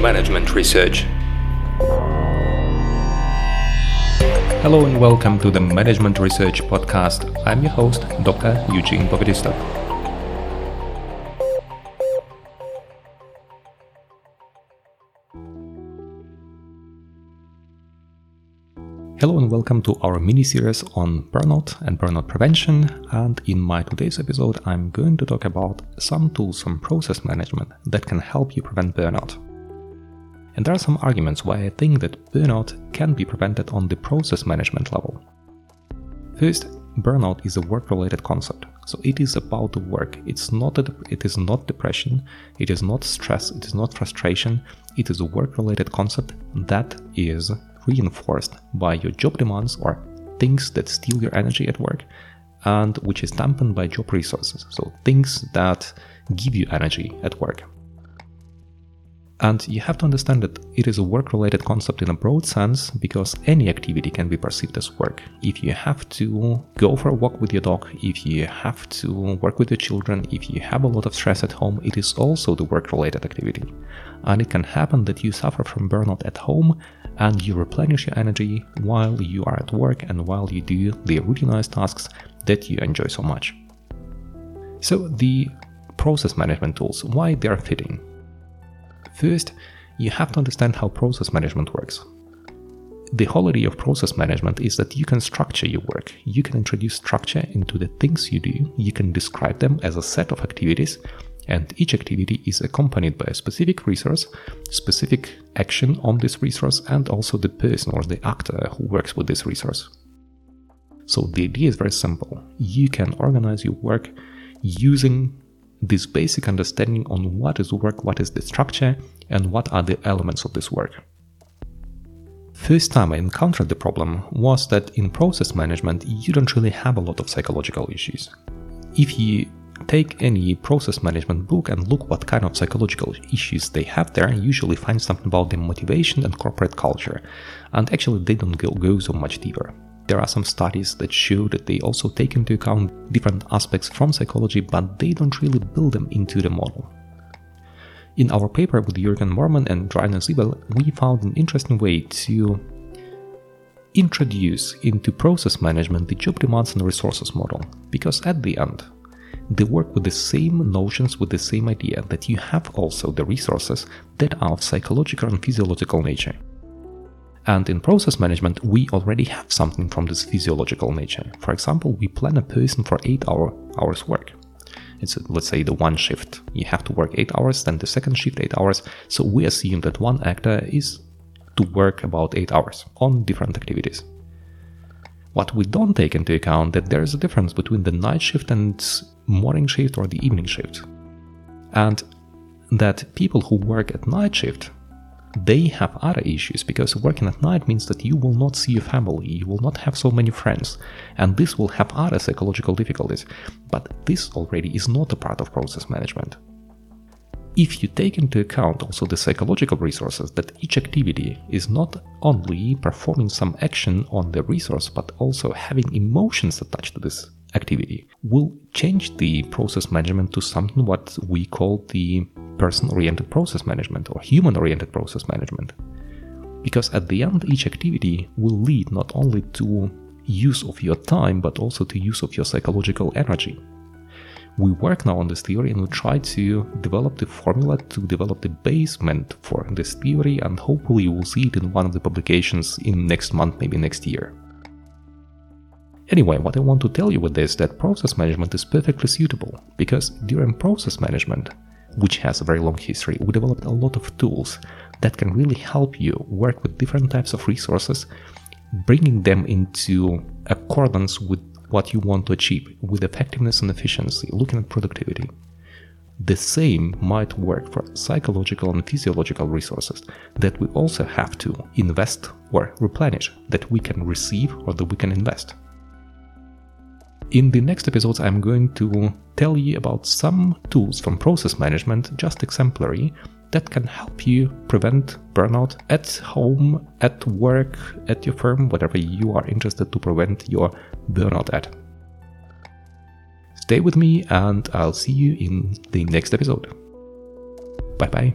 Management Research. Hello and welcome to the Management Research Podcast. I'm your host, Dr. Eugene Povedistov. Hello and welcome to our mini series on burnout and burnout prevention. And in my today's episode, I'm going to talk about some tools from process management that can help you prevent burnout. And there are some arguments why I think that burnout can be prevented on the process management level. First, burnout is a work-related concept. So it is about the work. It's not a, it is not depression, it is not stress, it is not frustration. It is a work-related concept that is reinforced by your job demands or things that steal your energy at work and which is dampened by job resources. So things that give you energy at work. And you have to understand that it is a work related concept in a broad sense because any activity can be perceived as work. If you have to go for a walk with your dog, if you have to work with your children, if you have a lot of stress at home, it is also the work related activity. And it can happen that you suffer from burnout at home and you replenish your energy while you are at work and while you do the routinized tasks that you enjoy so much. So, the process management tools, why they are fitting. First, you have to understand how process management works. The whole idea of process management is that you can structure your work. You can introduce structure into the things you do. You can describe them as a set of activities, and each activity is accompanied by a specific resource, specific action on this resource, and also the person or the actor who works with this resource. So the idea is very simple. You can organize your work using this basic understanding on what is work, what is the structure, and what are the elements of this work. First time I encountered the problem was that in process management you don't really have a lot of psychological issues. If you take any process management book and look what kind of psychological issues they have there, you usually find something about the motivation and corporate culture. And actually they don't go, go so much deeper. There are some studies that show that they also take into account different aspects from psychology, but they don't really build them into the model. In our paper with Jürgen Moormann and Rainer Siebel, we found an interesting way to introduce into process management the job demands and resources model, because at the end, they work with the same notions, with the same idea that you have also the resources that are of psychological and physiological nature. And in process management, we already have something from this physiological nature. For example, we plan a person for 8 hour, hours work. It's let's say the one shift. You have to work 8 hours, then the second shift 8 hours. So we assume that one actor is to work about 8 hours on different activities. What we don't take into account that there is a difference between the night shift and morning shift or the evening shift. And that people who work at night shift they have other issues because working at night means that you will not see your family, you will not have so many friends, and this will have other psychological difficulties. But this already is not a part of process management. If you take into account also the psychological resources, that each activity is not only performing some action on the resource, but also having emotions attached to this activity, will change the process management to something what we call the person oriented process management or human oriented process management. Because at the end, each activity will lead not only to use of your time but also to use of your psychological energy. We work now on this theory and we try to develop the formula to develop the basement for this theory and hopefully you will see it in one of the publications in next month, maybe next year. Anyway, what I want to tell you with this that process management is perfectly suitable because during process management which has a very long history, we developed a lot of tools that can really help you work with different types of resources, bringing them into accordance with what you want to achieve, with effectiveness and efficiency, looking at productivity. The same might work for psychological and physiological resources that we also have to invest or replenish, that we can receive or that we can invest. In the next episodes, I'm going to tell you about some tools from process management, just exemplary, that can help you prevent burnout at home, at work, at your firm, whatever you are interested to prevent your burnout at. Stay with me, and I'll see you in the next episode. Bye bye.